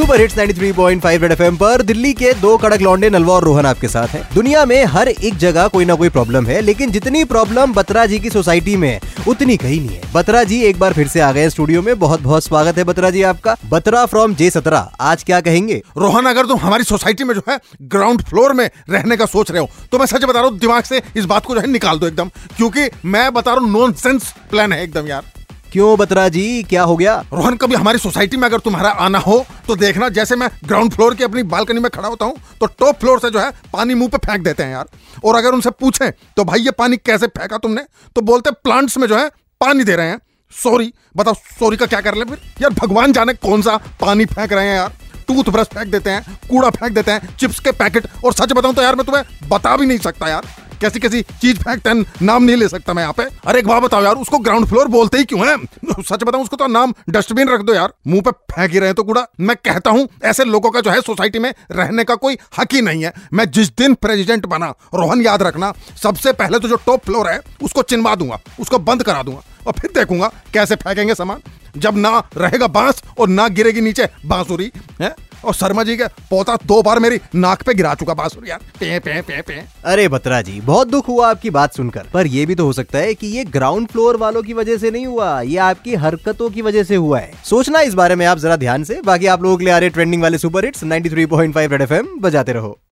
Super hits 93.5 red FM पर दिल्ली के दो कड़क लौंडे नलवा और रोहन आपके साथ हैं। दुनिया में हर एक जगह कोई ना कोई प्रॉब्लम है लेकिन जितनी प्रॉब्लम बत्रा जी की सोसाइटी में है, उतनी कहीं नहीं है। बत्रा जी एक बार फिर से आ गए स्टूडियो में। बहुत बहुत स्वागत है बत्रा जी आपका। बत्रा फ्रॉम जे सत्रह आज क्या कहेंगे? रोहन अगर तुम हमारी सोसाइटी में जो है ग्राउंड फ्लोर में रहने का सोच रहे हो तो मैं सच बता रहा हूँ दिमाग से इस बात को जो है निकाल दो एकदम क्योंकि मैं बता रहा हूँ नॉन प्लान है एकदम यार। क्यों बत्रा जी? क्या हो गया? रोहन कभी हमारी सोसाइटी में अगर तुम्हारा आना हो तो देखना, जैसे मैं ग्राउंड फ्लोर की अपनी बालकनी में खड़ा होता हूँ तो टॉप फ्लोर से जो है पानी मुँह पे फेंक देते हैं यार। और अगर उनसे पूछें तो भाई ये पानी कैसे फेंका तुमने? तो बोलते प्लांट्स में जो है पानी दे रहे हैं। सॉरी बताओ सॉरी का क्या कर ले फिर? यार भगवान जाने कौन सा पानी फेंक रहे हैं यार। टूथब्रश फेंक देते हैं, कूड़ा फेंक देते हैं चिप्स के पैकेट और सच बताऊँ तो यार, मैं तुम्हें बता भी नहीं सकता यार। कैसी कैसी चीज़ फेंकते हैं नाम नहीं ले सकता मैं यहाँ पे। अरे एक बात बताओ यार, उसको ग्राउंड फ्लोर बोलते ही क्यों है? सच बताऊँ, उसको तो नाम डस्टबिन रख दो यार। मुँह पे फेंक ही रहे तो कूड़ा। मैं कहता हूँ, ऐसे लोगों का जो है सोसाइटी में रहने का कोई हक ही नहीं है। मैं जिस दिन प्रेसिडेंट बना, रोहन याद रखना, सबसे पहले तो जो टॉप फ्लोर है, उसको चिनवा दूँगा, उसको बंद करा दूँगा और फिर देखूँगा कैसे फेंकेंगे सामान। जब ना रहेगा बाँस और ना गिरेगी नीचे बांसुरी, है? और शर्मा जी का पोता दो बार मेरी नाक पे गिरा चुका, बांसुरी यार। पे पे पे पे। अरे बत्रा जी, बहुत दुख हुआ आपकी बात सुनकर। पर ये भी तो हो सकता है कि ये ग्राउंड फ्लोर वालों की वजह से नहीं हुआ, ये आपकी हरकतों की वजह से हुआ है। सोचना इस बारे में आप जरा ध्यान से, बाकी आप लोगों के लिए आ रहे ट्रेंडिंग वाले सुपर हिट्स 93.5 रेड एफएम बजाते रहो।